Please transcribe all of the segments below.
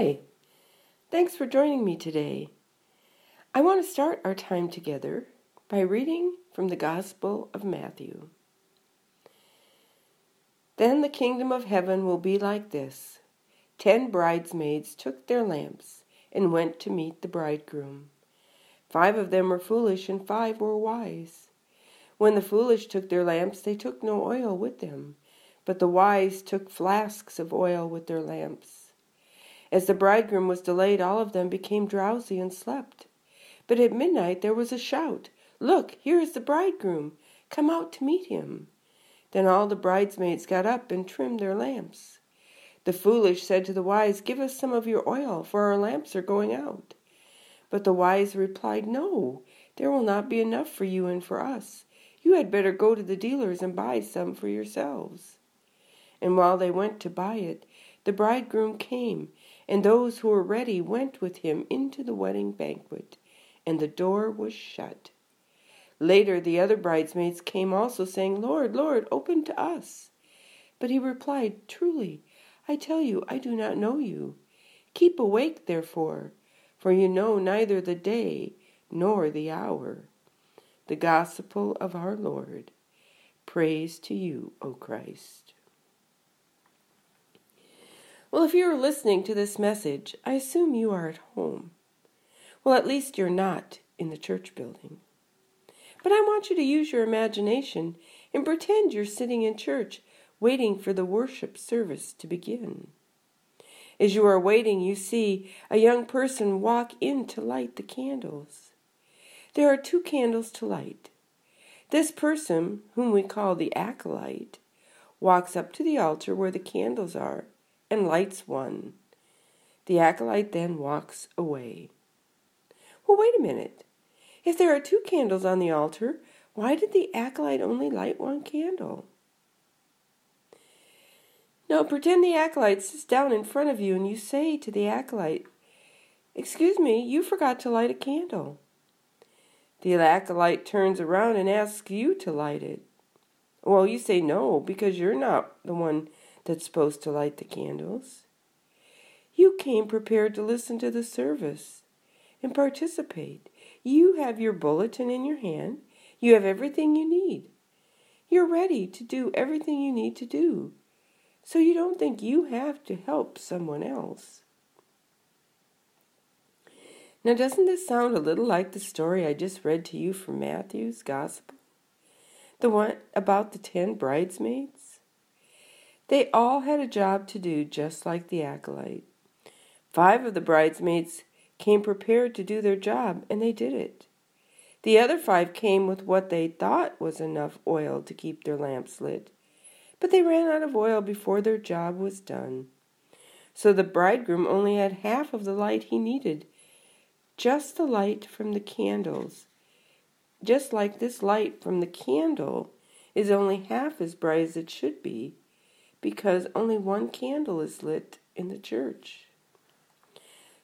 Hi, thanks for joining me today. I want to start our time together by reading from the Gospel of Matthew. Then the kingdom of heaven will be like this Ten bridesmaids took their lamps and went to meet the bridegroom. Five of them were foolish, and five were wise. When the foolish took their lamps, they took no oil with them, but the wise took flasks of oil with their lamps. As the bridegroom was delayed, all of them became drowsy and slept. But at midnight there was a shout Look, here is the bridegroom! Come out to meet him! Then all the bridesmaids got up and trimmed their lamps. The foolish said to the wise, Give us some of your oil, for our lamps are going out. But the wise replied, No, there will not be enough for you and for us. You had better go to the dealers and buy some for yourselves. And while they went to buy it, the bridegroom came, and those who were ready went with him into the wedding banquet, and the door was shut. Later the other bridesmaids came also, saying, Lord, Lord, open to us. But he replied, Truly, I tell you, I do not know you. Keep awake, therefore, for you know neither the day nor the hour. The Gospel of our Lord. Praise to you, O Christ. Well, if you're listening to this message, I assume you are at home. Well, at least you're not in the church building. But I want you to use your imagination and pretend you're sitting in church waiting for the worship service to begin. As you are waiting, you see a young person walk in to light the candles. There are two candles to light. This person, whom we call the acolyte, walks up to the altar where the candles are and lights one. The acolyte then walks away. Well, wait a minute. If there are two candles on the altar, why did the acolyte only light one candle? Now, pretend the acolyte sits down in front of you and you say to the acolyte, Excuse me, you forgot to light a candle. The acolyte turns around and asks you to light it. Well, you say no because you're not the one that's supposed to light the candles. You came prepared to listen to the service and participate. You have your bulletin in your hand. You have everything you need. You're ready to do everything you need to do. So you don't think you have to help someone else. Now, doesn't this sound a little like the story I just read to you from Matthew's Gospel? The one about the ten bridesmaids? They all had a job to do, just like the acolyte. Five of the bridesmaids came prepared to do their job, and they did it. The other five came with what they thought was enough oil to keep their lamps lit, but they ran out of oil before their job was done. So the bridegroom only had half of the light he needed, just the light from the candles. Just like this light from the candle is only half as bright as it should be because only one candle is lit in the church.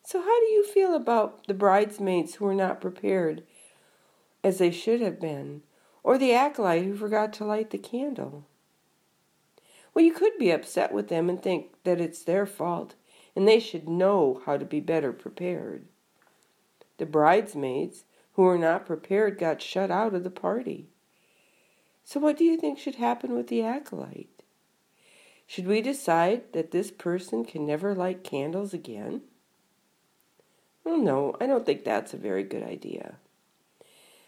So, how do you feel about the bridesmaids who were not prepared as they should have been, or the acolyte who forgot to light the candle? Well, you could be upset with them and think that it's their fault and they should know how to be better prepared. The bridesmaids who were not prepared got shut out of the party. So, what do you think should happen with the acolyte? Should we decide that this person can never light candles again? Well, no, I don't think that's a very good idea.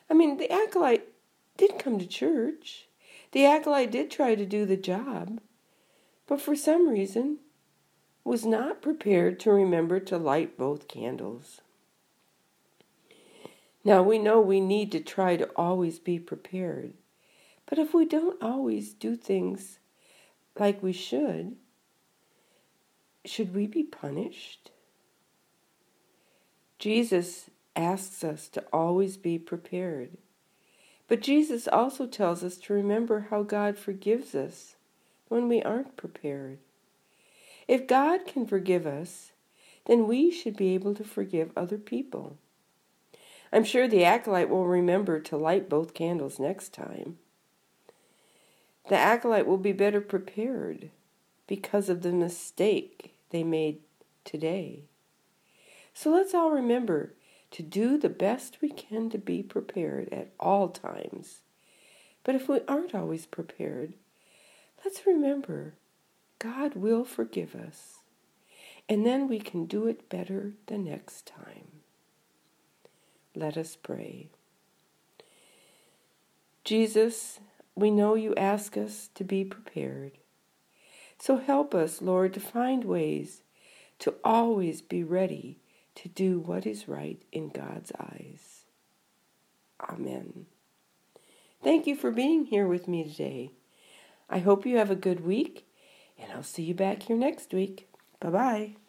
I mean, the acolyte did come to church. The acolyte did try to do the job, but for some reason was not prepared to remember to light both candles. Now we know we need to try to always be prepared, but if we don't always do things like we should, should we be punished? Jesus asks us to always be prepared. But Jesus also tells us to remember how God forgives us when we aren't prepared. If God can forgive us, then we should be able to forgive other people. I'm sure the acolyte will remember to light both candles next time. The acolyte will be better prepared because of the mistake they made today. So let's all remember to do the best we can to be prepared at all times. But if we aren't always prepared, let's remember God will forgive us, and then we can do it better the next time. Let us pray. Jesus, we know you ask us to be prepared. So help us, Lord, to find ways to always be ready to do what is right in God's eyes. Amen. Thank you for being here with me today. I hope you have a good week, and I'll see you back here next week. Bye bye.